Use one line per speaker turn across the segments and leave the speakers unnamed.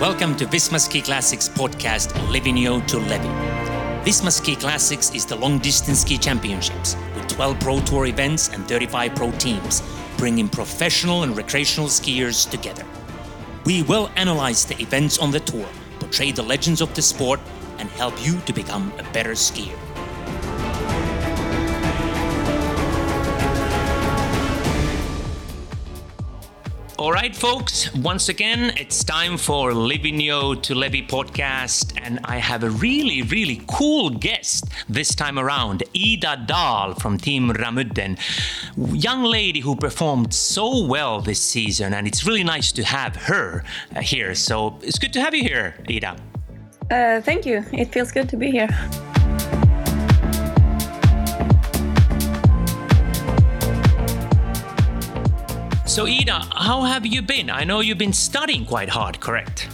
Welcome to Visma Ski Classics podcast, Livigno to Levi. Visma Ski Classics is the long distance ski championships with 12 Pro Tour events and 35 pro teams, bringing professional and recreational skiers together. We will analyze the events on the tour, portray the legends of the sport, and help you to become a better skier. All right, folks, once again, it's time for Livigno to Levi podcast, and I have a really, really cool guest this time around, Ida Dahl from Team Ramudden. Young lady who performed so well this season, and it's really nice to have her uh, here. So it's good to have you here, Ida.
Uh, thank you. It feels good to be here.
So, Ida, how have you been? I know you've been studying quite hard, correct?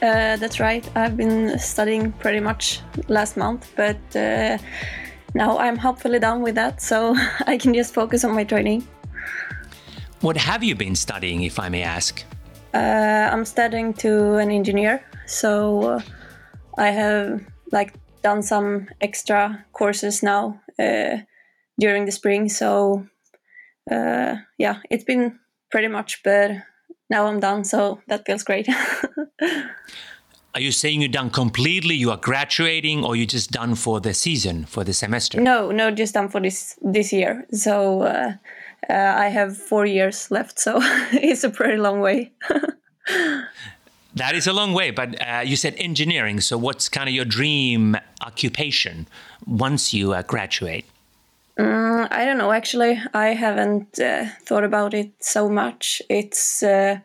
Uh, that's right. I've been studying pretty much last month, but uh, now I'm hopefully done with that, so I can just focus on my training.
What have you been studying, if I may ask?
Uh, I'm studying to an engineer, so I have like done some extra courses now uh, during the spring. So uh, yeah, it's been pretty much, but now I'm done, so that feels great.
are you saying you're done completely? You are graduating, or you just done for the season, for the semester?
No, no, just done for this this year. So uh, uh, I have four years left, so it's a pretty long way.
that is a long way, but uh, you said engineering. So what's kind of your dream occupation once you uh, graduate?
Mm, I don't know. Actually, I haven't uh, thought about it so much. It's uh,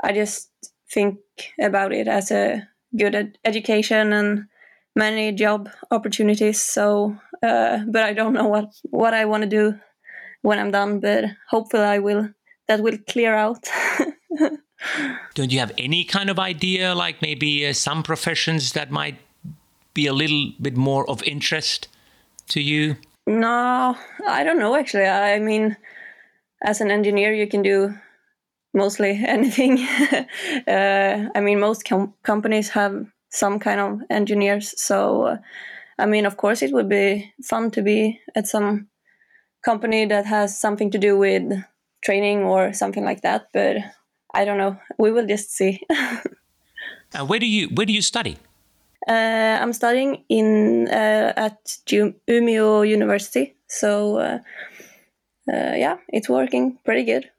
I just think about it as a good ed- education and many job opportunities. So, uh, but I don't know what what I want to do when I'm done. But hopefully, I will. That will clear out.
don't you have any kind of idea, like maybe uh, some professions that might be a little bit more of interest to you?
No, I don't know actually. I mean, as an engineer, you can do mostly anything. uh, I mean, most com- companies have some kind of engineers. So, uh, I mean, of course, it would be fun to be at some company that has something to do with training or something like that. But I don't know. We will just see.
uh, where do you Where do you study?
Uh, I'm studying in uh, at Umeå University, so uh, yeah, it's working pretty good.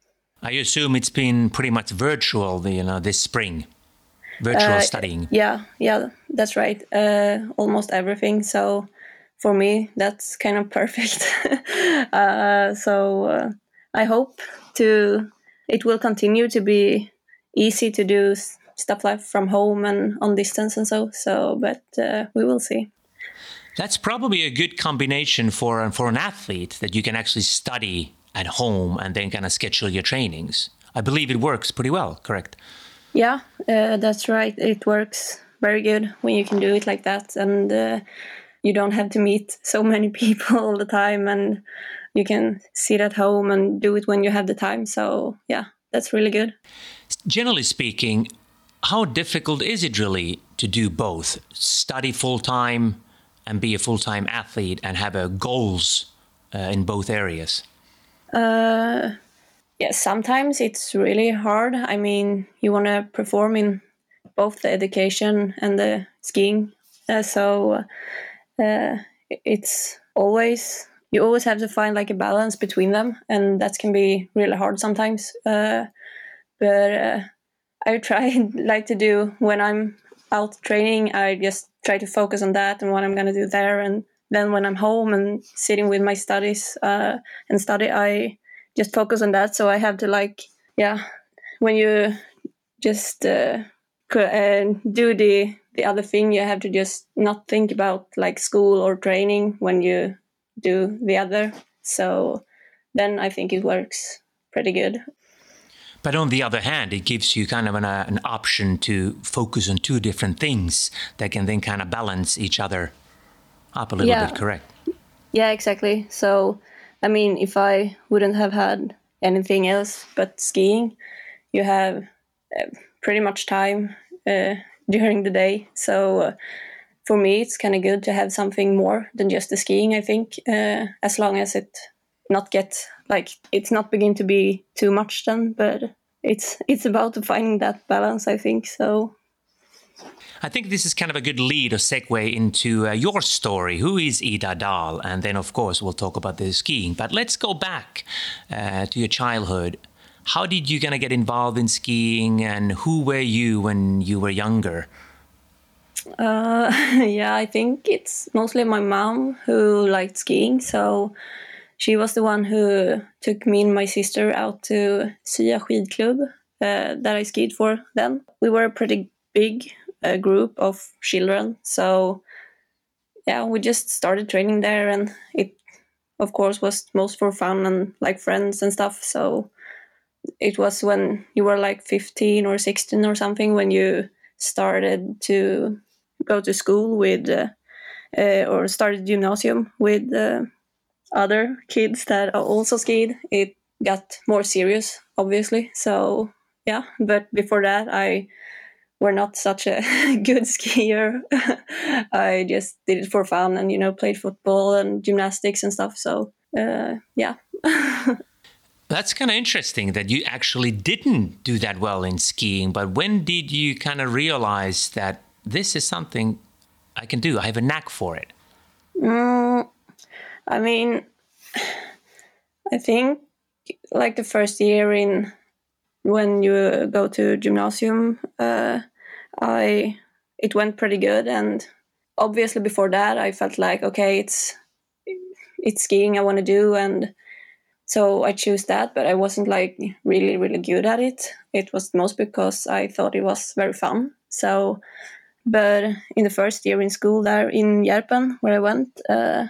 I assume it's been pretty much virtual, you know, this spring. Virtual studying.
Yeah, yeah, that's right. almost everything. So for me, that's kind of perfect. so I hope to it will continue to be easy to do stuff like from home and on distance and so. So, but uh, we will see.
That's probably a good combination for for an athlete that you can actually study at home and then kind of schedule your trainings. I believe it works pretty well. Correct?
Yeah, uh, that's right. It works very good when you can do it like that, and uh, you don't have to meet so many people all the time, and you can sit at home and do it when you have the time. So yeah, that's really good.
Generally speaking, how difficult is it really to do both study full time and be a full time athlete and have a goals uh, in both areas?
Uh, yeah, sometimes it's really hard. I mean, you want to perform in both the education and the skiing, uh, so uh, it's always you always have to find like a balance between them, and that can be really hard sometimes. Uh, but uh, I try like to do when I'm out training. I just try to focus on that and what I'm gonna do there, and then when I'm home and sitting with my studies uh, and study, I just focus on that. So I have to like, yeah, when you just uh, uh, do the the other thing, you have to just not think about like school or training when you do the other. So then I think it works pretty good.
But on the other hand, it gives you kind of an, uh, an option to focus on two different things that can then kind of balance each other up a little yeah. bit, correct?
Yeah, exactly. So, I mean, if I wouldn't have had anything else but skiing, you have uh, pretty much time uh, during the day. So uh, for me, it's kind of good to have something more than just the skiing. I think uh, as long as it not get like it's not begin to be too much then, but it's it's about finding that balance. I think so.
I think this is kind of a good lead or segue into uh, your story. Who is Ida Dahl? And then, of course, we'll talk about the skiing. But let's go back uh, to your childhood. How did you kind of get involved in skiing, and who were you when you were younger?
Uh, yeah, I think it's mostly my mom who liked skiing. So she was the one who took me and my sister out to Sia skidklubb uh, that I skied for then. We were a pretty big uh, group of children. So yeah, we just started training there and it of course was most for fun and like friends and stuff. So it was when you were like 15 or 16 or something when you started to go to school with uh, uh, or started gymnasium with uh, other kids that also skied. It got more serious, obviously. So yeah, but before that, I were not such a good skier. I just did it for fun and you know played football and gymnastics and stuff. So uh, yeah.
That's kind of interesting that you actually didn't do that well in skiing. But when did you kind of realize that this is something I can do? I have a knack for it.
Mm, I mean, I think like the first year in when you go to gymnasium, uh, I it went pretty good, and obviously before that, I felt like okay, it's it's skiing I want to do, and so I chose that, but I wasn't like really, really good at it. It was most because I thought it was very fun. So, but in the first year in school there in Järpen, where I went, uh,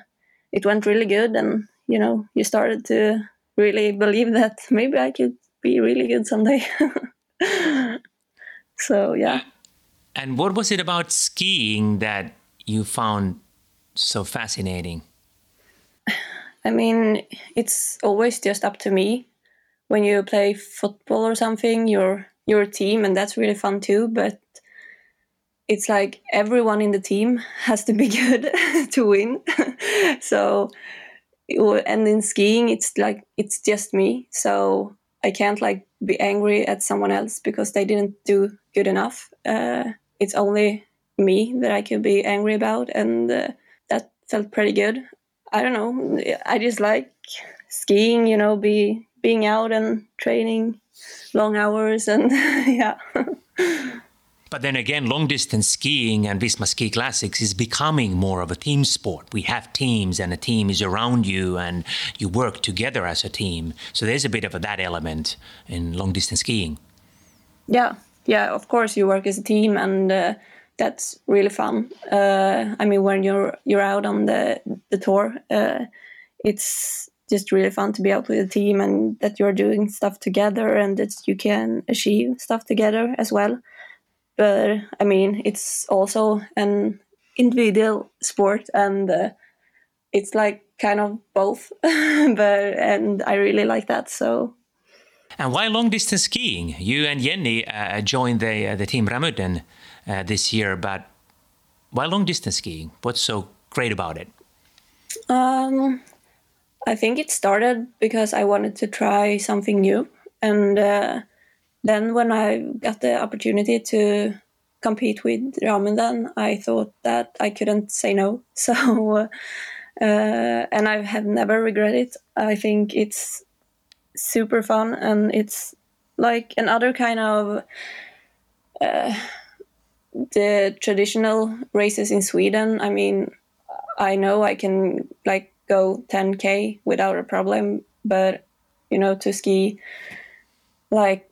it went really good. And, you know, you started to really believe that maybe I could be really good someday. so, yeah.
Uh, and what was it about skiing that you found so fascinating?
I mean, it's always just up to me. When you play football or something, you're you're a team, and that's really fun too. But it's like everyone in the team has to be good to win. so, and in skiing, it's like it's just me. So I can't like be angry at someone else because they didn't do good enough. Uh, it's only me that I could be angry about, and uh, that felt pretty good. I don't know. I just like skiing, you know, be being out and training long hours and yeah.
But then again, long distance skiing and Visma Ski Classics is becoming more of a team sport. We have teams, and a team is around you, and you work together as a team. So there's a bit of a, that element in long distance skiing.
Yeah, yeah. Of course, you work as a team, and uh, that's really fun. Uh, I mean, when you're you're out on the the tour, uh, it's just really fun to be out with a team and that you're doing stuff together and that you can achieve stuff together as well. But I mean, it's also an individual sport, and uh, it's like kind of both. but and I really like that. So
and why long distance skiing? You and Jenny uh, joined the uh, the team Ramudden uh, this year, but why long distance skiing? What's so great about it?
Um, I think it started because I wanted to try something new, and uh, then when I got the opportunity to compete with Ramudden, I thought that I couldn't say no. So, uh, and I have never regretted it. I think it's super fun, and it's like another kind of. Uh, the traditional races in Sweden, I mean, I know I can like go 10k without a problem, but you know, to ski like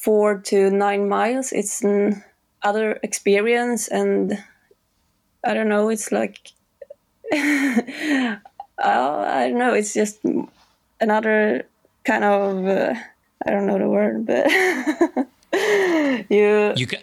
four to nine miles, it's an other experience, and I don't know, it's like I don't know, it's just another kind of uh, I don't know the word, but you
you can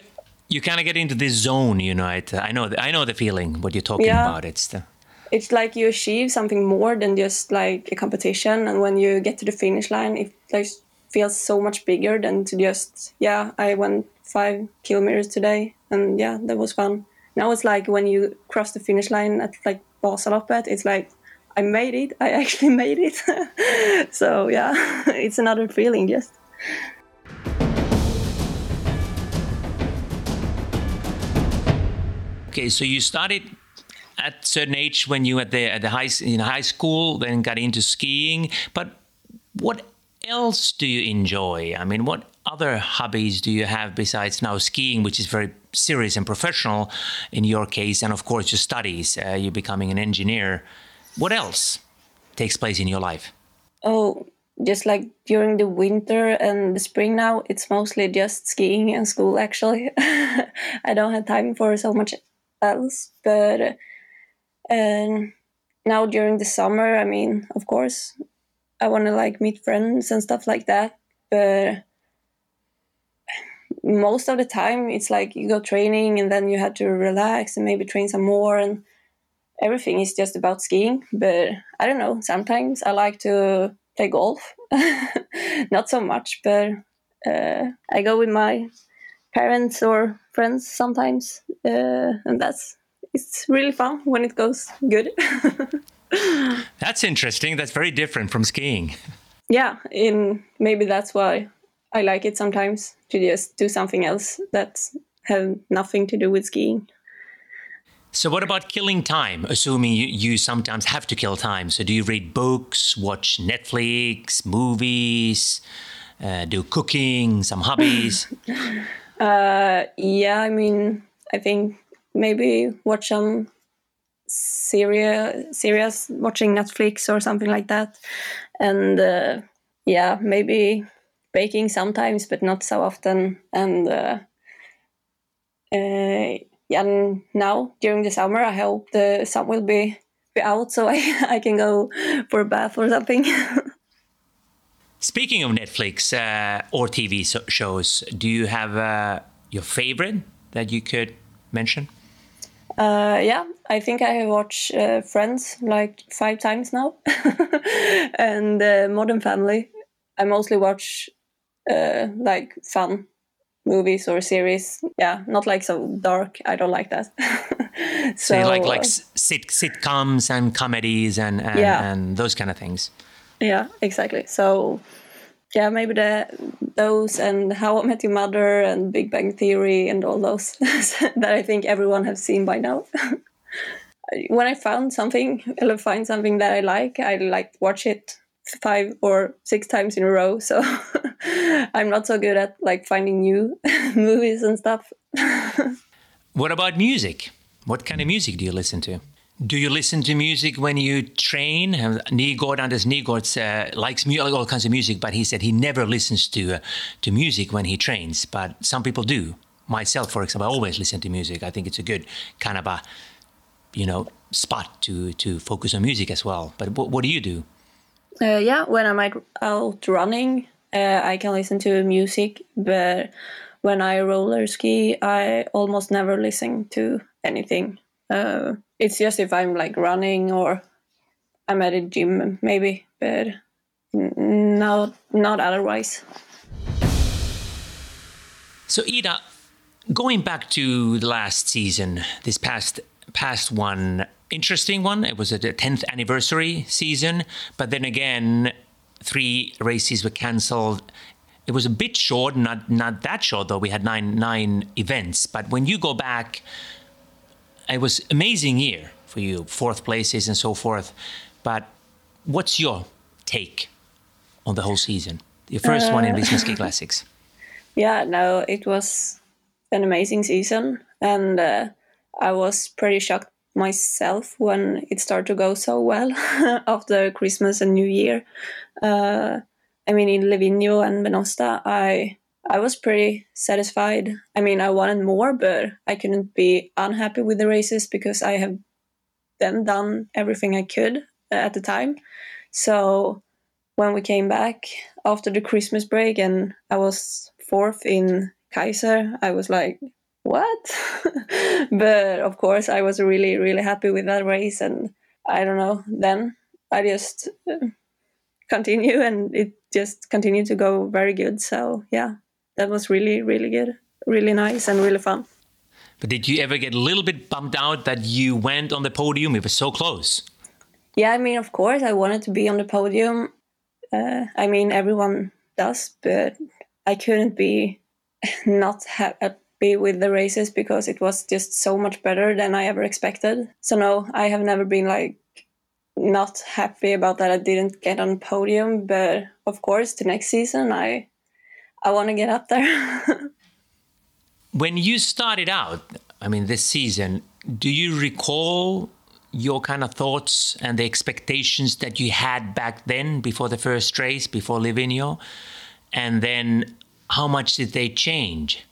you kind of get into this zone, you know. It, I know, I know the feeling. What you're talking yeah. about, it's the.
It's like you achieve something more than just like a competition, and when you get to the finish line, it like feels so much bigger than to just yeah, I went five kilometers today, and yeah, that was fun. Now it's like when you cross the finish line at like Vasaloppet, it's like I made it. I actually made it. so yeah, it's another feeling just.
Okay, so you started at certain age when you at the at the high in high school, then got into skiing. But what else do you enjoy? I mean, what other hobbies do you have besides now skiing, which is very serious and professional in your case, and of course your studies? Uh, you're becoming an engineer. What else takes place in your life?
Oh, just like during the winter and the spring now, it's mostly just skiing and school. Actually, I don't have time for so much else. But and now during the summer, I mean, of course, I want to like meet friends and stuff like that. But most of the time, it's like you go training and then you have to relax and maybe train some more, and everything is just about skiing. But I don't know. Sometimes I like to play golf, not so much, but uh, I go with my parents or friends sometimes, uh, and that's it's really fun when it goes good.
that's interesting. That's very different from skiing.
Yeah, in maybe that's why I like it sometimes to just do something else that have nothing to do with skiing.
So, what about killing time? Assuming you, you sometimes have to kill time. So, do you read books, watch Netflix, movies, uh, do cooking, some hobbies?
uh, yeah, I mean, I think maybe watch some series, series watching Netflix or something like that, and uh, yeah, maybe baking sometimes, but not so often. And uh, uh, yeah, now during the summer, I hope the sun will be be out so I I can go for a bath or something.
Speaking of Netflix uh, or TV so shows, do you have uh, your favorite that you could mention?
Uh, yeah, I think I have watched uh, Friends like five times now, and uh, Modern Family. I mostly watch uh, like fun movies or series. Yeah, not like so dark. I don't like that.
so, so, you like like sit- sitcoms and comedies and and, yeah. and those kind of things.
Yeah, exactly. So yeah, maybe the those and How I Met Your Mother and Big Bang Theory and all those that I think everyone has seen by now. when I found something or find something that I like, I like watch it five or six times in a row. So I'm not so good at like finding new movies and stuff.
what about music? What kind of music do you listen to? Do you listen to music when you train? Nygård, Anders Nygård uh, likes all kinds of music, but he said he never listens to uh, to music when he trains. But some people do. Myself, for example, I always listen to music. I think it's a good kind of a, you know, spot to to focus on music as well. But what, what do you do?
Uh, yeah, when I'm out running, uh, I can listen to music. But when I roller ski, I almost never listen to anything. Uh, it's just if I'm like running or I'm at a gym, maybe, but not not otherwise.
So Ida, going back to the last season, this past past one, interesting one. It was a 10th anniversary season, but then again, three races were cancelled. It was a bit short, not not that short though. We had nine nine events, but when you go back it was amazing year for you, fourth places and so forth. But what's your take on the whole season? Your first uh, one in uh, Visma Classics.
Yeah, no, it was an amazing season, and uh, I was pretty shocked myself when it started to go so well after Christmas and New Year. Uh, I mean, in Livigno and Venosta, I I was pretty satisfied. I mean, I wanted more, but I couldn't be unhappy with the races because I have then done everything I could at the time. So when we came back after the Christmas break and I was fourth in Kaiser, I was like, what? but of course, I was really, really happy with that race. And I don't know, then I just uh, continue and it just continued to go very good. So yeah, that was really really good. really nice and really fun.
But did you ever get a little bit bummed out that you went on the podium? It was so close.
Yeah, I mean, of course, I wanted to be on the podium. Uh, I mean, everyone does, but I couldn't be not happy with the races because it was just so much better than I ever expected. So no, I have never been like not happy about that I didn't get on podium, but of course, the next season I I want to get up there.
when you started out, I mean, this season, do you recall your kind of thoughts and the expectations that you had back then before the first race, before Livigno? And then how much did they change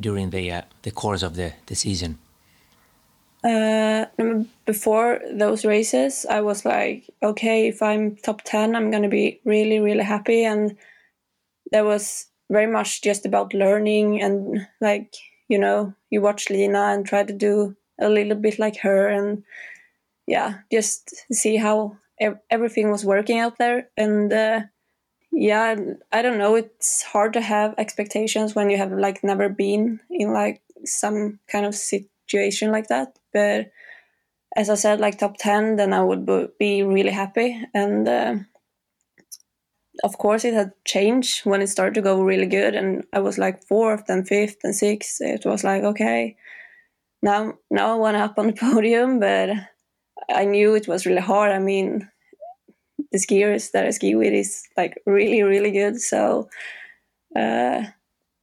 during the, uh, the course of the, the season?
Uh, before those races, I was like, okay, if I'm top 10, I'm going to be really, really happy. And there was very much just about learning and like you know you watch Lina and try to do a little bit like her and yeah just see how ev- everything was working out there. And uh, yeah I don't know it's hard to have expectations when you have like never been in like some kind of situation like that. But as I said like top 10 then I would be really happy. And uh, of course it had changed when it started to go really good and i was like fourth and fifth and sixth. It was like okay now now i want to up on the podium but i knew it was really hard. I mean the skiers that i ski with is like really really good so uh,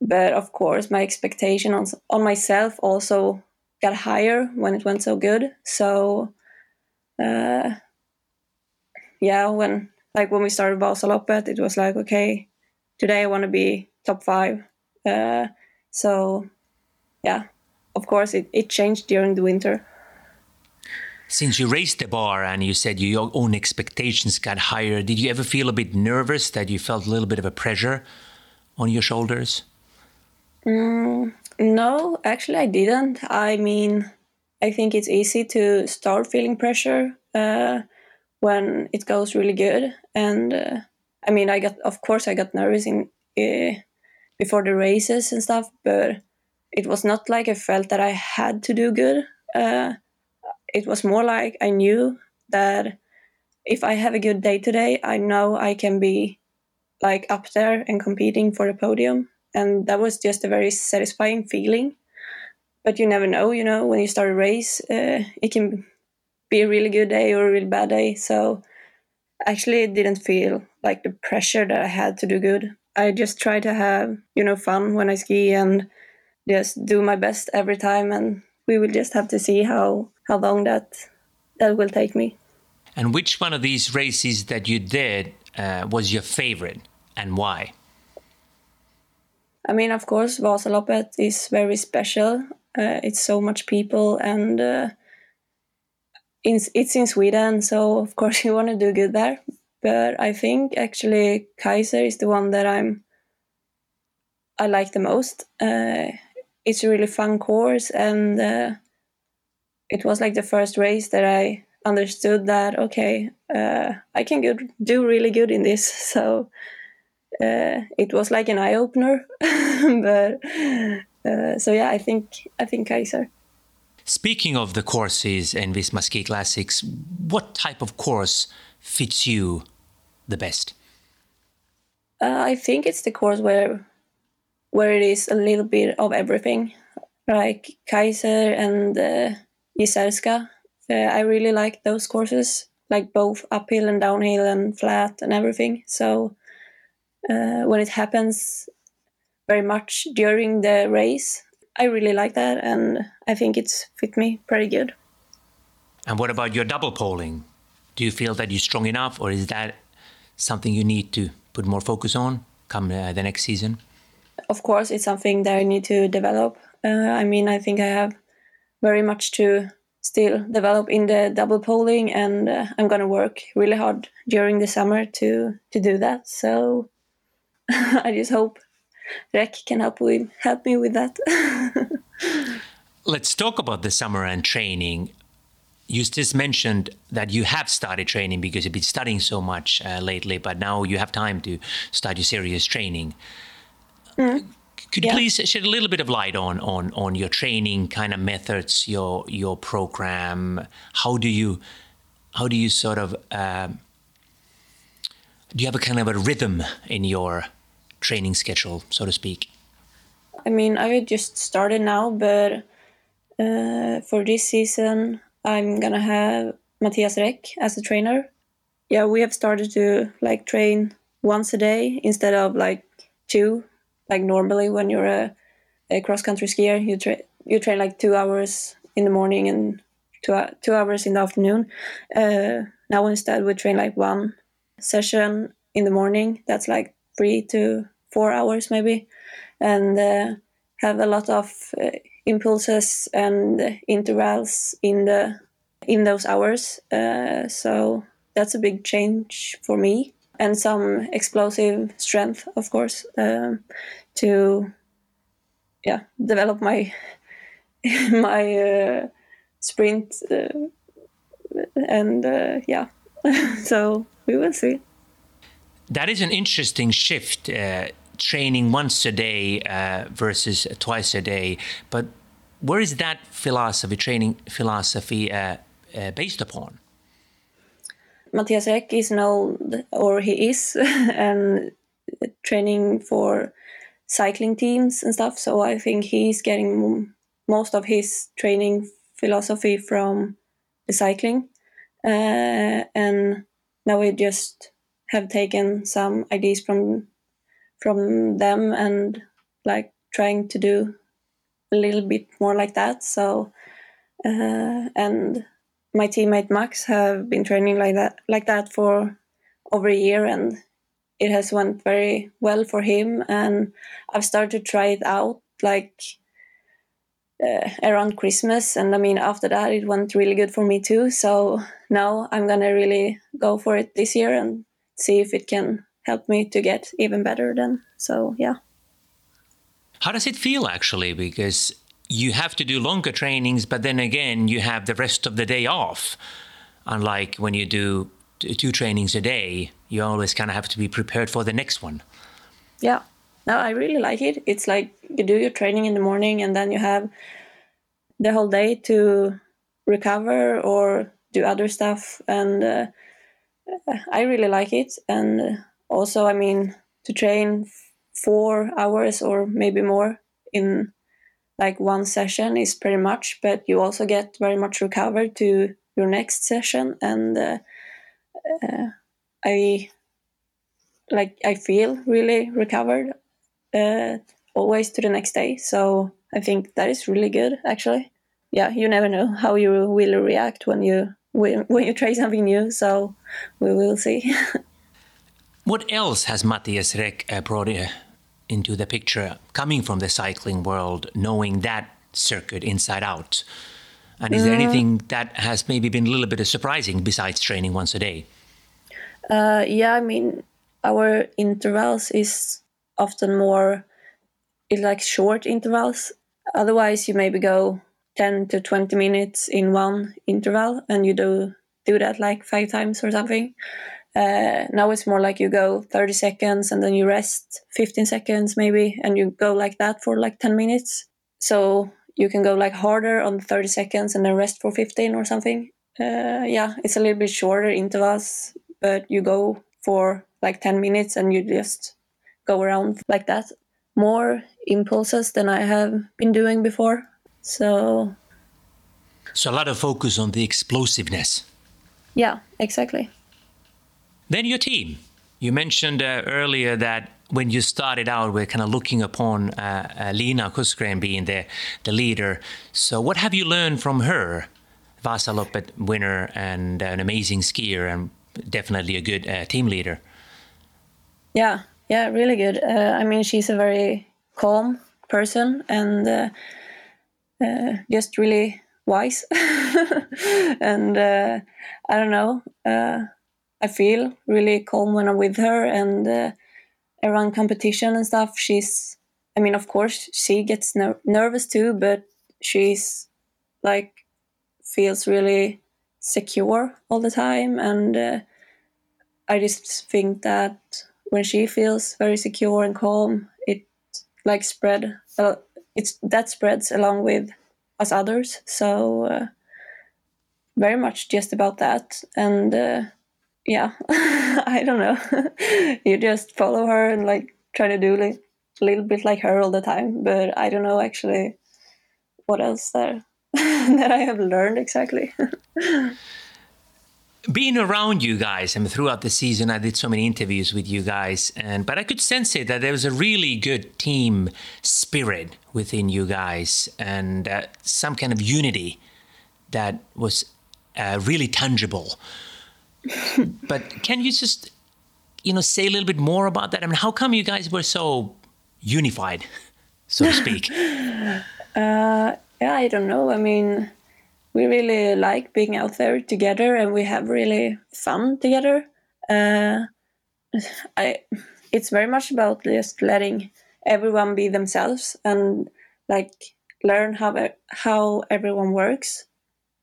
but of course my expectation on, on myself also got higher when it went so good. So uh, yeah when like when we started Vasaloppet, it was like, okay, today I want to be top five. Uh, so, yeah, of course, it, it changed during the winter.
Since you raised the bar and you said your own expectations got higher, did you ever feel a bit nervous that you felt a little bit of a pressure on your shoulders?
Mm, no, actually, I didn't. I mean, I think it's easy to start feeling pressure. Uh, when it goes really good. And uh, I mean, I got, of course, I got nervous in uh, before the races and stuff, but it was not like I felt that I had to do good. Uh, it was more like I knew that if I have a good day today, I know I can be like up there and competing for the podium. And that was just a very satisfying feeling. But you never know, you know, when you start a race, uh, it can be a really good day or a really bad day. So actually it didn't feel like the pressure that I had to do good. I just try to have, you know, fun when I ski and just do my best every time and we will just have to see how how long that that will take me.
And which one of these races that you did uh, was your favorite and why?
I mean, of course, Vasaloppet is very special. Uh, it's so much people and uh, in, it's in Sweden, so of course you want to do good there. But I think actually Kaiser is the one that I'm I like the most. Uh, it's a really fun course, and uh, it was like the first race that I understood that okay, uh, I can good, do really good in this. So uh, it was like an eye opener. but uh, so yeah, I think I think Kaiser.
Speaking of the courses in Visma Ski Classics, what type of course fits you the best?
Uh, I think it's the course where where it is a little bit of everything, like Kaiser and uh, Uh, I really like those courses, like both uphill and downhill and flat and everything. So uh, when it happens very much during the race, I really like that, and I think it's fit me pretty good.
And what about your double poling? Do you feel that you're strong enough, or is that something you need to put more focus on come uh, the next season?
Of course, it's something that I need to develop. Uh, I mean, I think I have very much to still develop in the double poling, and uh, I'm going to work really hard during the summer to to do that. So I just hope Reck can help with help me with that.
Let's talk about the summer and training. You just mentioned that you have started training because you've been studying so much uh, lately, but now you have time to start your serious training. Mm. Could you yeah. please shed a little bit of light on on on your training kind of methods, your your program? How do you how do you sort of um, do you have a kind of a rhythm in your training schedule, so to speak?
I mean, I just started now, but uh, for this season, I'm gonna have Matthias Reck as a trainer. Yeah, we have started to like train once a day instead of like two, like normally when you're a, a cross country skier, you train you train like two hours in the morning and two two hours in the afternoon. Uh, now instead we train like one session in the morning. That's like three to four hours maybe, and uh, have a lot of uh, impulses and intervals in the in those hours. Uh, so that's a big change for me, and some explosive strength, of course, um, to yeah develop my my uh, sprint uh, and uh, yeah. so we will see.
That is an interesting shift uh, training once a day uh, versus twice a day. But where is that philosophy, training philosophy, uh, uh, based upon?
Matthias Reck is known, or he is, and training for cycling teams and stuff. So I think he's getting most of his training philosophy from the cycling, uh, and now we just have taken some ideas from from them and like trying to do a little bit more like that. So, uh, and my teammate Max have been training like that, like that for over a year, and it has went very well for him. And I've started to try it out like uh, around Christmas, and I mean after that it went really good for me too. So now I'm gonna really go for it this year and see if it can help me to get even better then. So, yeah.
How does it feel actually? Because you have to do longer trainings, but then again, you have the rest of the day off. Unlike when you do two trainings a day, you always kind of have to be prepared for the next one.
Yeah. No, I really like it. It's like you do your training in the morning and then you have the whole day to recover or do other stuff. And uh, I really like it. And also, I mean, to train four hours or maybe more in like one session is pretty much, but you also get very much recovered to your next session. And uh, uh, I like, I feel really recovered uh, always to the next day. So I think that is really good, actually. Yeah, you never know how you will react when you when, when you try something new. So we will see.
What else has Matthias Reck uh, brought uh, into the picture, coming from the cycling world, knowing that circuit inside out? And is there anything that has maybe been a little bit surprising besides training once a day?
Uh, yeah, I mean, our intervals is often more, it's like short intervals. Otherwise, you maybe go 10 to 20 minutes in one interval and you do do that like five times or something. Uh, now it's more like you go 30 seconds and then you rest 15 seconds maybe, and you go like that for like 10 minutes. So you can go like harder on 30 seconds and then rest for 15 or something. Uh, yeah, it's a little bit shorter intervals, but you go for like 10 minutes and you just go around like that. More impulses than I have been doing before. So.
So a lot of focus on the explosiveness.
Yeah, exactly.
Then your team. You mentioned uh, earlier that when you started out, we're kind of looking upon uh, uh, Lina Korsgren being the, the leader. So, what have you learned from her? Vasaloppet winner and an amazing skier, and definitely a good uh, team leader.
Yeah, yeah, really good. Uh, I mean, she's a very calm person and uh, just really wise. and I don't know I feel really calm when I'm with her and uh, around competition and stuff. She's, I mean, of course, she gets ner- nervous too, but she's like feels really secure all the time. And uh, I just think that when she feels very secure and calm, it like spread. Uh, it's that spreads along with us others. So uh, very much just about that, and uh, yeah, I don't know. you just follow her and like try to do like a little bit like her all the time, but I don't know actually what else there that I have learned exactly.
being around you guys I mean, throughout the season i did so many interviews with you guys and but i could sense it that there was a really good team spirit within you guys and uh, some kind of unity that was uh, really tangible but can you just you know say a little bit more about that i mean how come you guys were so unified so to speak
uh, yeah i don't know i mean we really like being out there together and we have really fun together. Uh, I, it's very much about just letting everyone be themselves and like learn how how everyone works.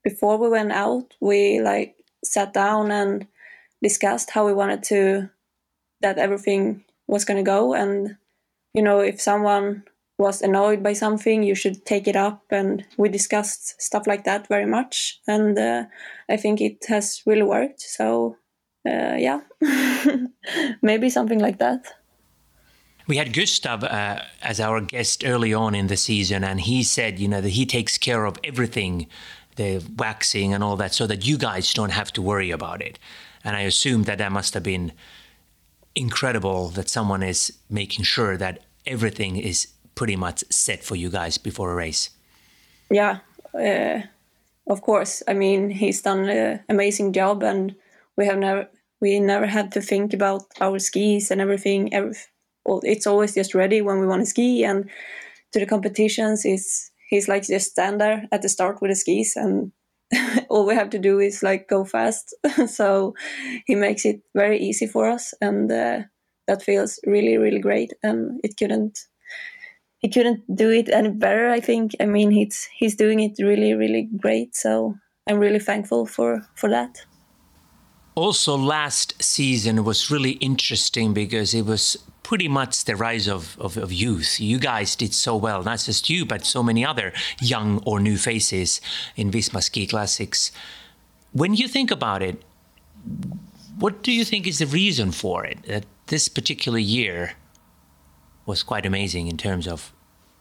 Before we went out, we like sat down and discussed how we wanted to that everything was going to go and you know if someone was annoyed by something, you should take it up. And we discussed stuff like that very much. And uh, I think it has really worked. So, uh, yeah, maybe something like that.
We had Gustav uh, as our guest early on in the season, and he said, you know, that he takes care of everything, the waxing and all that, so that you guys don't have to worry about it. And I assume that that must have been incredible that someone is making sure that everything is pretty much set for you guys before a race.
Yeah, uh, of course. I mean, he's done an amazing job, and we have never we never had to think about our skis and everything. Every, well, it's always just ready when we want to ski, and to the competitions, is he's like just stand there at the start with the skis and. all we have to do is like go fast so he makes it very easy for us and uh, that feels really really great and it couldn't he couldn't do it any better. I think. I mean, he's he's doing it really, really great. So I'm really thankful for for that.
Also, last season was really interesting because it was pretty much the rise of, of, of, youth. You guys did so well, not just you, but so many other young or new faces in Visma Ski Classics. When you think about it, what do you think is the reason for it? That this particular year was quite amazing in terms of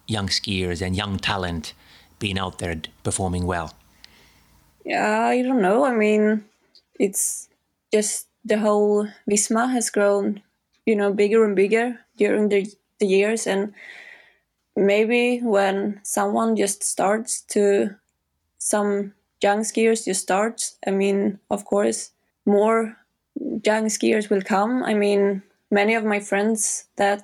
young skiers and young talent being out there performing well?
Yeah, I don't know. I mean, it's just the whole Visma has grown, you know, bigger and bigger during the, the years. And maybe when someone just starts to, some young skiers just start, I mean, of course, more young skiers will come. I mean, many of my friends that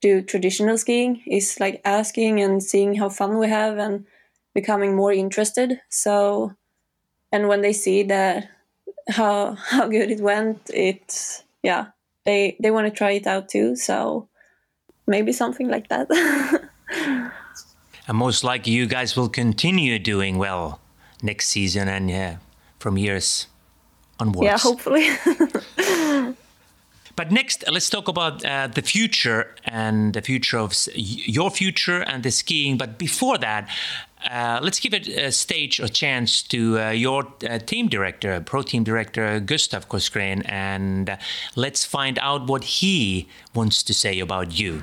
do traditional skiing is like asking and seeing how fun we have and becoming more interested. So, and when they see that how how good it went, it's yeah they they want to try it out too. So maybe something like that.
and most likely, you guys will continue doing well next season and yeah, from years onwards.
Yeah, hopefully.
But next, let's talk about uh, the future and the future of your future and the skiing. But before that, uh, let's give it a stage or chance to uh, your uh, team director, pro team director Gustav Korsgren, and uh, let's find out what he wants to say about you.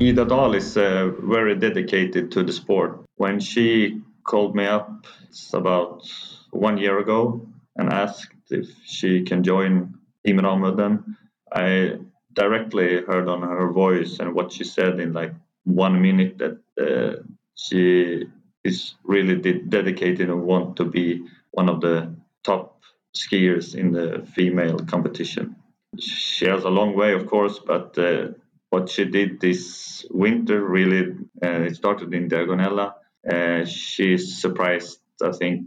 Ida Dahl is uh, very dedicated to the sport. When she called me up about one year ago and asked if she can join Team Ramudden. I directly heard on her voice and what she said in like one minute that uh, she is really de- dedicated and want to be one of the top skiers in the female competition. She has a long way, of course, but uh, what she did this winter really, uh, it started in Diagonela. Uh, she surprised I think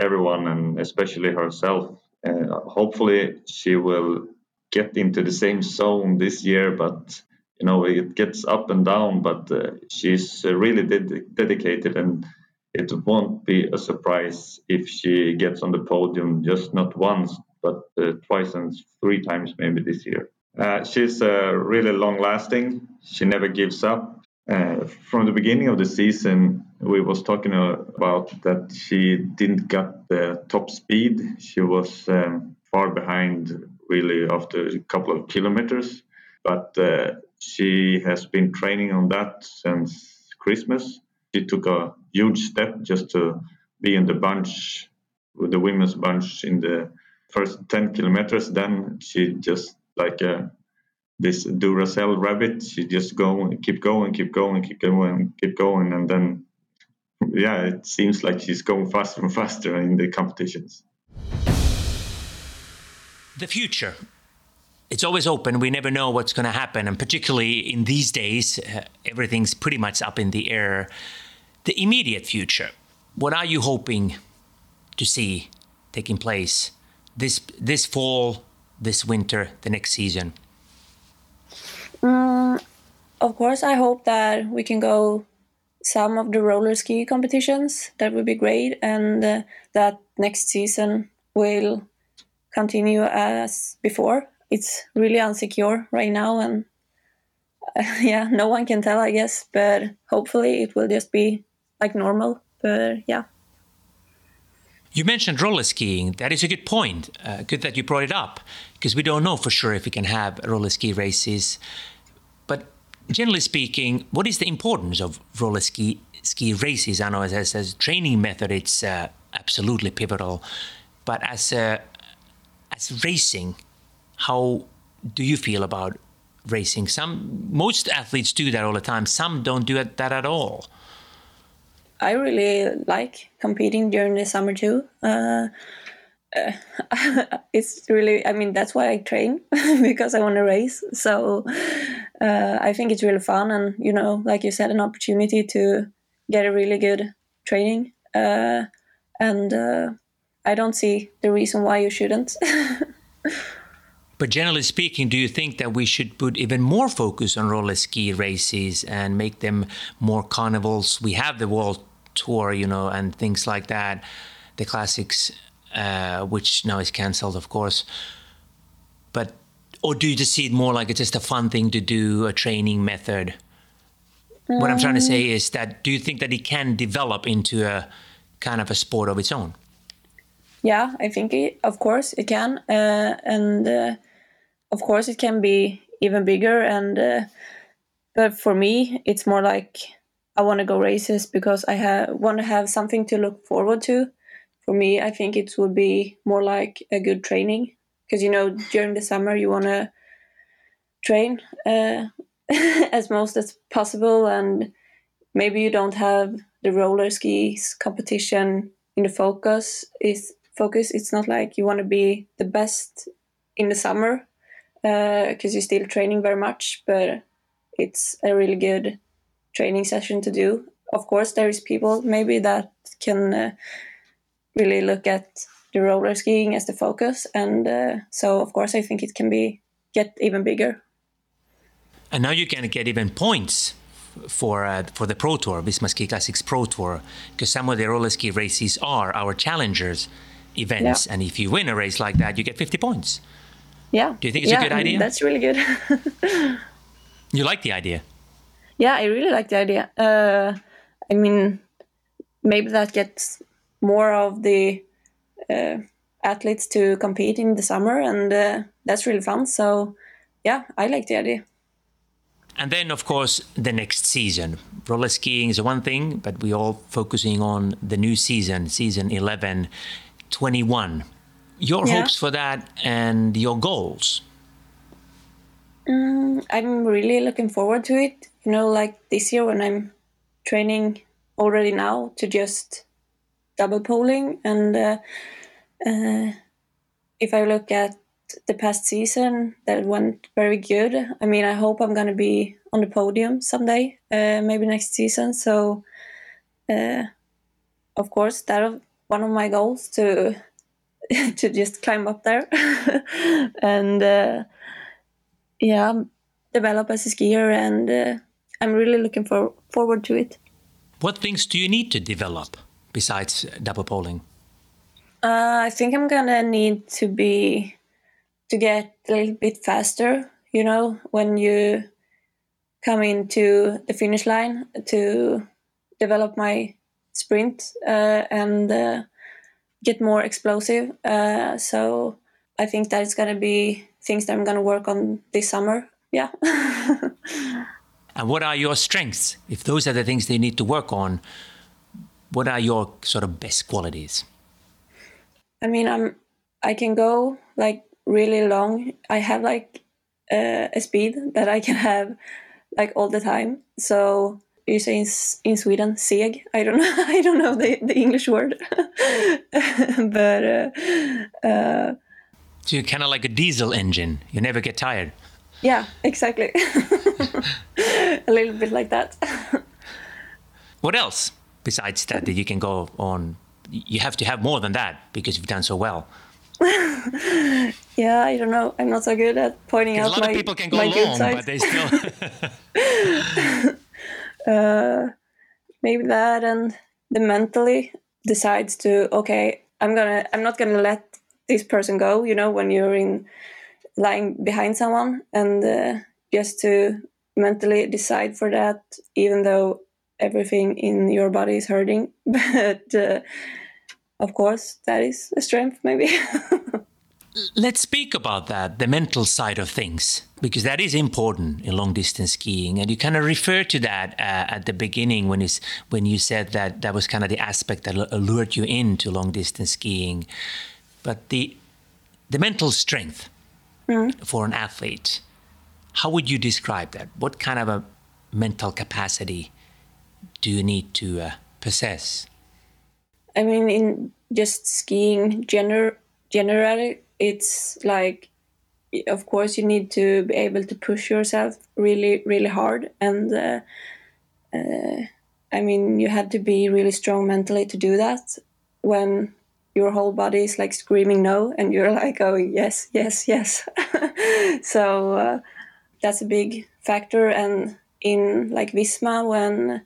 everyone and especially herself. Uh, hopefully, she will get into the same zone this year, but you know it gets up and down. But uh, she's uh, really ded- dedicated, and it won't be a surprise if she gets on the podium just not once but uh, twice and three times maybe this year. Uh, she's uh, really long lasting. She never gives up. Uh, from the beginning of the season, we was talking about that she didn't get the top speed. She was um, far behind really after a couple of kilometers, but uh, she has been training on that since Christmas. She took a huge step just to be in the bunch with the women's bunch in the first 10 kilometers. Then she just like uh, this Duracell rabbit. She just go keep going, keep going, keep going, keep going, and then yeah, it seems like she's going faster and faster in the competitions.
The future. It's always open. We never know what's going to happen. And particularly in these days, uh, everything's pretty much up in the air. The immediate future. What are you hoping to see taking place this this fall, this winter, the next season?
Um, of course, I hope that we can go some of the roller ski competitions. That would be great, and uh, that next season will continue as before. It's really unsecure right now, and uh, yeah, no one can tell, I guess. But hopefully, it will just be like normal. But yeah.
You mentioned roller skiing. That is a good point. Uh, good that you brought it up because we don't know for sure if we can have roller ski races. But generally speaking, what is the importance of roller ski ski races? I know as, as, a training method, it's uh, absolutely pivotal. But as uh, as racing, how do you feel about racing? Some most athletes do that all the time. Some don't do that at all.
I really like competing during the summer too. Uh, uh, it's really, I mean, that's why I train because I want to race. So uh, I think it's really fun, and you know, like you said, an opportunity to get a really good training. Uh, and uh, I don't see the reason why you shouldn't.
But generally speaking, do you think that we should put even more focus on roller ski races and make them more carnivals? We have the World Tour, you know, and things like that, the classics, uh, which now is cancelled, of course. But or do you just see it more like it's just a fun thing to do, a training method? Um, what I'm trying to say um, is that do you think that it can develop into a kind of a sport of its own?
Yeah, I think it, of course it can, uh, and uh, of course it can be even bigger and uh, but for me it's more like i want to go races because i have want to have something to look forward to. For me i think it would be more like a good training because you know during the summer you want to train uh, as most as possible and maybe you don't have the roller skis competition in the focus. Is focus it's not like you want to be the best in the summer because uh, you're still training very much, but it's a really good training session to do. Of course, there is people maybe that can uh, really look at the roller skiing as the focus, and uh, so of course I think it can be get even bigger.
And now you can get even points for uh, for the Pro Tour, Visma Ski Classics Pro Tour, because some of the roller ski races are our challengers events, yeah. and if you win a race like that, you get 50 points.
Yeah.
Do you think it's
yeah,
a good idea?
That's really good.
you like the idea?
Yeah, I really like the idea. Uh, I mean, maybe that gets more of the uh, athletes to compete in the summer, and uh, that's really fun. So, yeah, I like the idea.
And then, of course, the next season. Roller skiing is one thing, but we're all focusing on the new season, season 11 21 your yeah. hopes for that and your goals?
Um, i'm really looking forward to it. You know like this year when i'm training already now to just double poling and uh, uh, if i look at the past season that went very good. I mean i hope i'm going to be on the podium someday uh, maybe next season. So uh, of course that one of my goals to to just climb up there and uh, yeah develop as a skier and uh, i'm really looking for, forward to it
what things do you need to develop besides double poling
Uh, I think I'm gonna need to be to get a little bit faster. You know, when you come into the finish line to develop my sprint uh, and uh, get more explosive. Uh, so I think that it's gonna be things that I'm gonna work on this summer. Yeah.
and what are your strengths? If those are the things they need to work on, what are your sort of best qualities?
I mean, I'm I can go like really long. I have like uh, a speed that I can have like all the time. So you say in, in Sweden, seg. I don't know. I don't know the, the English word, but uh, uh,
so you're kind of like a diesel engine. You never get tired.
Yeah, exactly. a little bit like that.
what else besides that that you can go on? You have to have more than that because you've done so well.
yeah, I don't know. I'm not so good at pointing out
a lot
my,
of people can go long, but they still.
Uh, maybe that, and the mentally decides to okay. I'm gonna. I'm not gonna let this person go. You know, when you're in lying behind someone, and uh, just to mentally decide for that, even though everything in your body is hurting, but. Uh, of course, that is a strength, maybe.
Let's speak about that, the mental side of things, because that is important in long distance skiing. And you kind of refer to that uh, at the beginning when, when you said that that was kind of the aspect that allured you into long distance skiing. But the, the mental strength mm. for an athlete, how would you describe that? What kind of a mental capacity do you need to uh, possess?
I mean, in just skiing gener- generally, it's like, of course, you need to be able to push yourself really, really hard. And uh, uh, I mean, you have to be really strong mentally to do that when your whole body is like screaming no, and you're like, oh, yes, yes, yes. so uh, that's a big factor. And in like Visma, when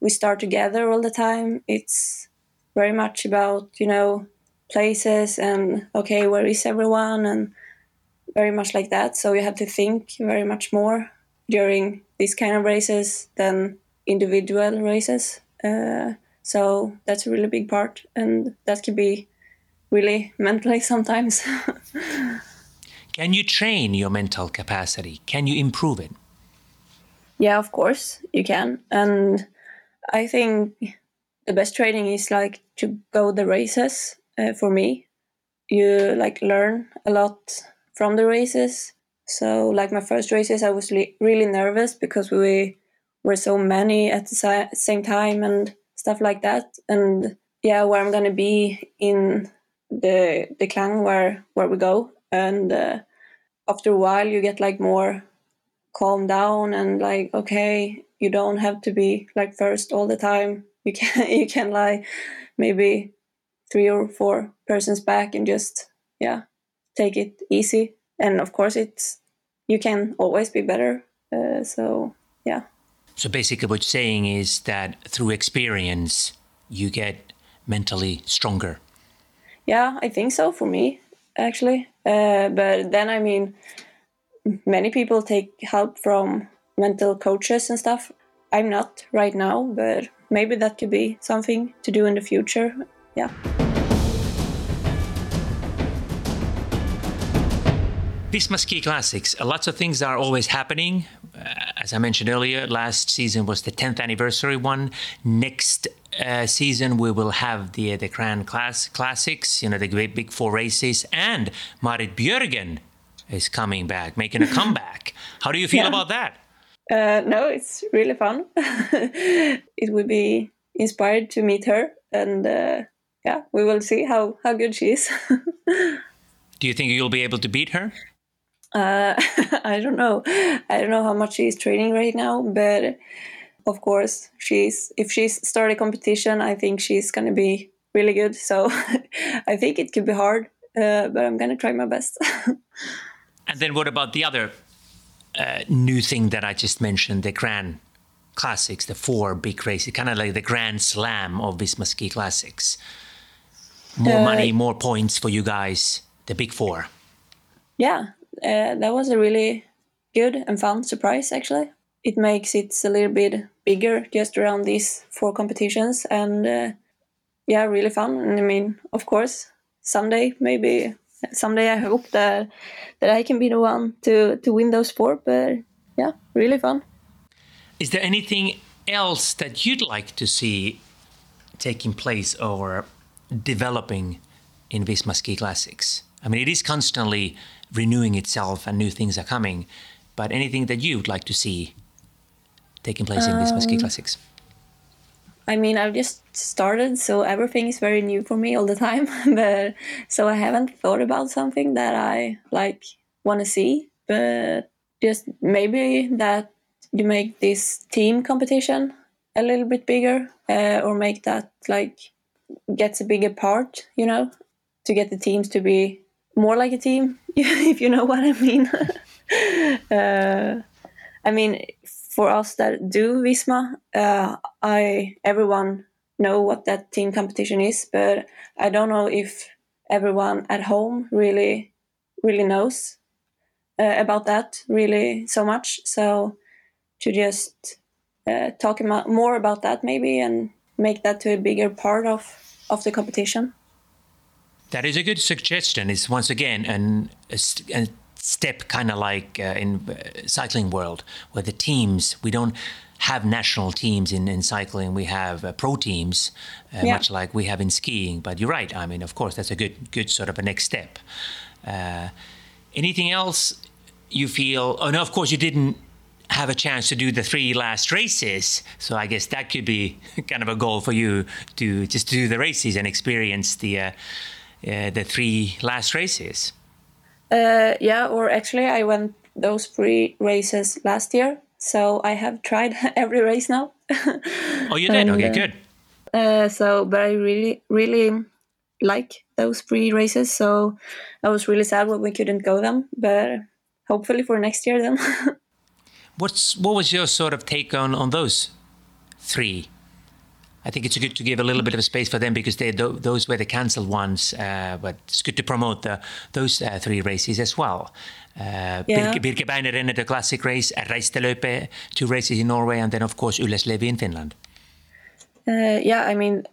we start together all the time, it's very much about you know places and okay where is everyone? And very much like that. So you have to think very much more during these kind of races than individual races. Uh, so that's a really big part and that can be really mentally sometimes.
Can you train your mental capacity? Can you improve it?
Yeah of course you can. And i think the best training is like to go the races uh, for me. You like learn a lot from the races. So like my first races i was really nervous because we were so many at the si- same time and stuff like that. And yeah where i'm gonna be in the the clan where where we go. And uh, after a while you get like more calm down and like okay you don't have to be like first all the time. You can you can lie. Maybe three or four persons back and just yeah take it easy. And of course it's you can always be better uh, so yeah.
So basically what you're saying is that through experience you get mentally stronger.
Yeah i think so for me actually. Uh, but then i mean many people take help from mental coaches and stuff. I'm not right now but maybe that could be something to do in the future. Yeah.
Visma Ski Classics, uh, lots of things are always happening. Uh, as I mentioned earlier, last season was the 10th anniversary one. Next uh, season, we will have the the Grand Class Classics, you know, the great big four races, and Marit Björgen is coming back, making a comeback. How do you feel yeah. about that?
Uh, no, it's really fun. it would be inspired to meet her, and uh, yeah, we will see how how good she is.
Do you think you'll be able to beat her?
Uh, I don't know. I don't know how much she's training right now, but of course, she's if she's started competition, I think she's gonna be really good. So I think it could be hard, uh, but I'm gonna try my best.
and then, what about the other uh, new thing that I just mentioned, the Grand Classics, the four big races, kind of like the Grand Slam of Visma Ski Classics. more uh, money, more points for you guys, the big four.
Yeah, uh, that was a really good and fun surprise. Actually, it makes it a little bit bigger just around these four competitions, and uh, yeah, really fun. And I mean, of course, someday maybe someday I hope that that I can be the one to to win those four. But yeah, really fun.
Is there anything else that you'd like to see taking place or developing in Visma Ski Classics? I mean, it is constantly renewing itself and new things are coming, but anything that you would like to see taking place in these um, Classics?
I mean, I've just started, so everything is very new for me all the time. but so I haven't thought about something that I like want to see, but just maybe that you make this team competition a little bit bigger, uh, or make that like gets a bigger part, you know, to get the teams to be more like a team, if you know what I mean. uh, I mean, for us that do Visma, uh, I everyone know what that team competition is, but I don't know if everyone at home really really knows uh, about that really so much. So to just uh, talk about, more about that maybe and make that to a bigger part of of the competition.
That is a good suggestion. It's once again an, a, a step kind of like uh, in uh, cycling world where the teams we don't have national teams in, in cycling. We have uh, pro teams uh, yeah. much like we have in skiing. But you're right. I mean of course that's a good good sort of a next step. Uh, anything else you feel? Oh no of course you didn't have a chance to do the three last races. So i guess that could be kind of a goal for you to just do the races and experience the uh, the three last races
uh, yeah, or actually, I went those three races last year, so I have tried every race now.
oh, you did? And, okay, good.
Uh, so, but I really, really like those three races. So I was really sad when we couldn't go them, but hopefully for next year then.
What's what was your sort of take on on those three I think it's good to give a little bit of space for them because they those were the cancelled ones. Uh, but it's good to promote the, those uh, three races as well. Uh, yeah. Birke, Birkebeiner the classic race, Reistelöpe, two races in Norway, and then of course Ylläs-Levi in Finland.
Uh, yeah, I mean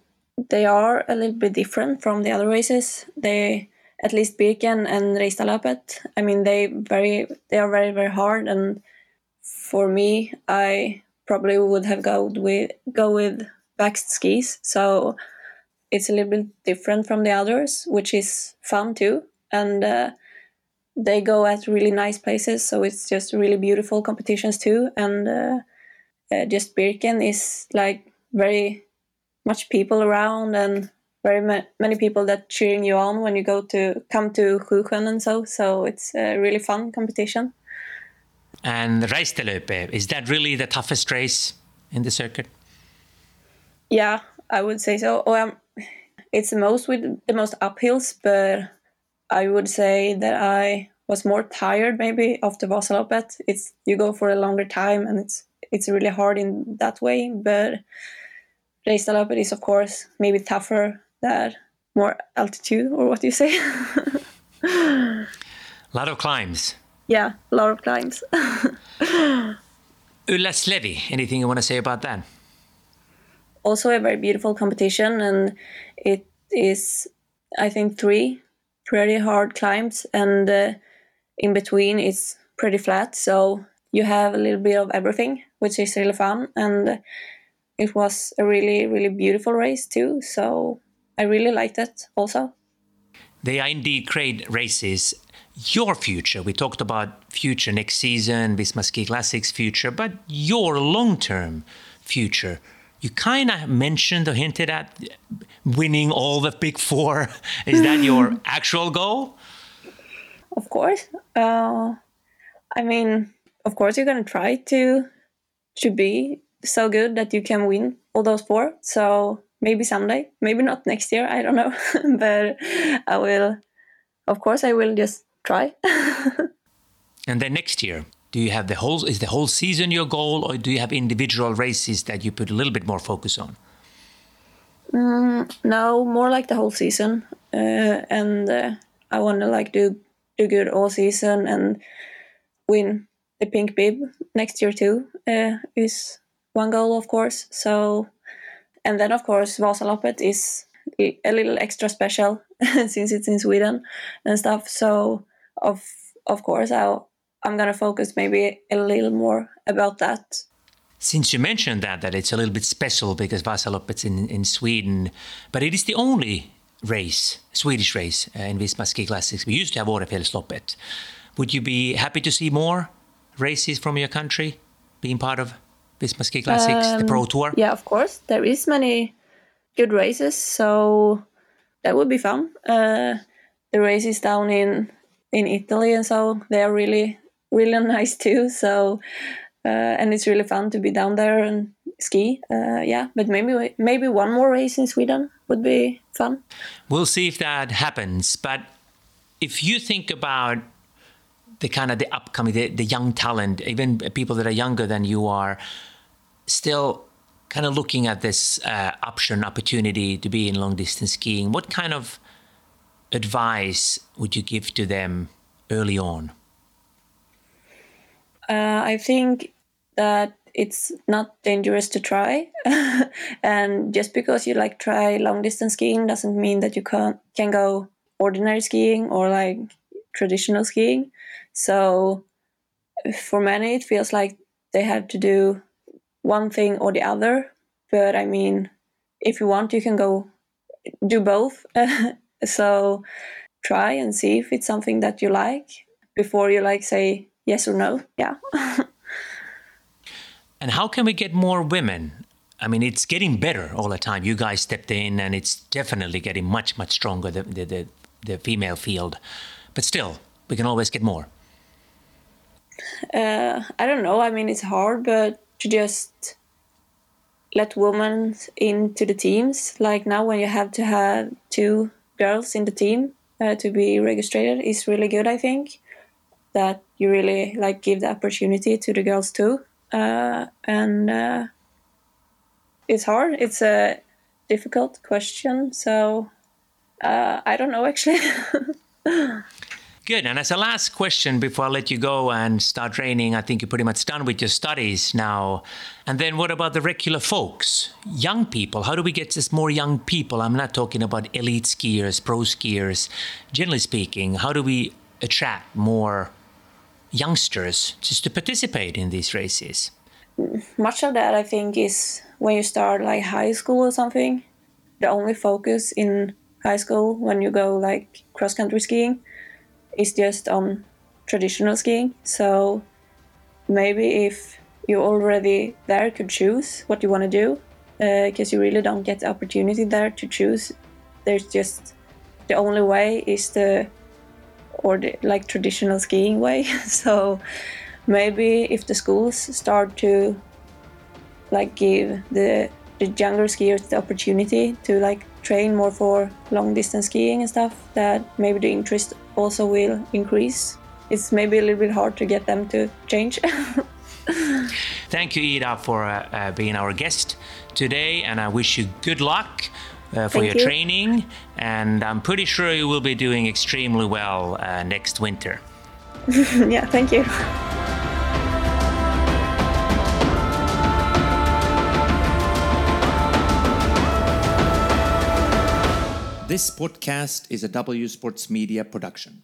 they are a little bit different from the other races. They at least Birken and Reistadløpet. I mean they very they are very very hard, and for me, I probably would have go with go with Bakst skis. So it's a little bit different from the others, which is fun too. And uh, they go at really nice places, so it's just really beautiful competitions too. And uh, uh, just Birken is like very much people around and very ma- many people that cheering you on when you go to come to Sjusjön and so. So it's a really fun competition.
And Reistelöpe, is that really the toughest race in the circuit?
Yeah, I would say so. Um, it's the most with the most uphills, but I would say that I was more tired maybe of the Vasaloppet. It's you go for a longer time and it's it's really hard in that way. But Reistadløpet is of course maybe tougher that more altitude or what do you say?
a lot of climbs.
Yeah, a lot of climbs.
Ylläs-Levi, anything you want to say about that?
Also a very beautiful competition, and it is, I think, three pretty hard climbs, and uh, in between it's pretty flat. So you have a little bit of everything, which is really fun, and it was a really, really beautiful race too. So I really liked it also.
They are indeed great races. Your future, we talked about future next season, Visma Classics future, but your long term future you kind of mentioned or hinted at winning all the big four. Is that your actual goal?
Of course. Uh, I mean, of course, you're going to try to to be so good that you can win all those four. So maybe someday, maybe not next year. I don't know, but I will. Of course, I will just try.
and then next year, do you have the whole is the whole season your goal or do you have individual races that you put a little bit more focus on
Mm, no, more like the whole season, uh, and uh, I want to like do do good all season and win the pink bib next year too. Uh, is one goal, of course. So, and then of course Vasaloppet is a little extra special since it's in Sweden and stuff. So, of of course, I'll I'm gonna focus maybe a little more about that
since you mentioned that, that it's a little bit special because Vasaloppet's in, in Sweden, but it is the only race, Swedish race uh, in Visma Ski Classics. We used to have Årefjällsloppet. Would you be happy to see more races from your country being part of Visma Ski Classics, um, the Pro Tour?
Yeah, of course. There is many good races, so that would be fun. Uh, the races down in in Italy and so they are really really nice too. So uh, and it's really fun to be down there and ski. Uh, yeah, but maybe maybe one more race in Sweden would be fun.
We'll see if that happens. But if you think about the kind of the upcoming, the, the young talent, even people that are younger than you are, still kind of looking at this uh, option opportunity to be in long distance skiing, what kind of advice would you give to them early on?
Uh, I think that it's not dangerous to try, and just because you like try long distance skiing doesn't mean that you can't can go ordinary skiing or like traditional skiing. So for many, it feels like they have to do one thing or the other. But I mean, if you want, you can go do both. so try and see if it's something that you like before you like say yes or no. Yeah.
and how can we get more women? I mean, it's getting better all the time. You guys stepped in, and it's definitely getting much, much stronger, the, the, the, the female field. But still, we can always get more.
Uh, I don't know. I mean, it's hard, but to just let women into the teams, like now when you have to have two girls in the team uh, to be registered, is really good, I think that you really like give the opportunity to the girls too uh, and uh, it's hard it's a difficult question so uh, i don't know actually
Good. And as a last question before I let you go and start training, I think you're pretty much done with your studies now. And then what about the regular folks, young people? How do we get this more young people? I'm not talking about elite skiers, pro skiers. Generally speaking, how do we attract more youngsters just to participate in these races?
Much of that, I think, is when you start like high school or something. The only focus in high school when you go like cross country skiing is just on traditional skiing. So maybe if you're already there could choose what you want to do, because uh, you really don't get the opportunity there to choose. There's just the only way is the or the like traditional skiing way. so maybe if the schools start to like give the the younger skiers the opportunity to like train more for long distance skiing and stuff that maybe the interest also will increase. It's maybe a little bit hard to get them to change.
Thank you ida for uh, uh, being our guest today and i wish you good luck uh, for Thank your you. training, and I'm pretty sure you will be doing extremely well uh, next winter.
yeah, thank you.
This podcast is a W Sports Media production.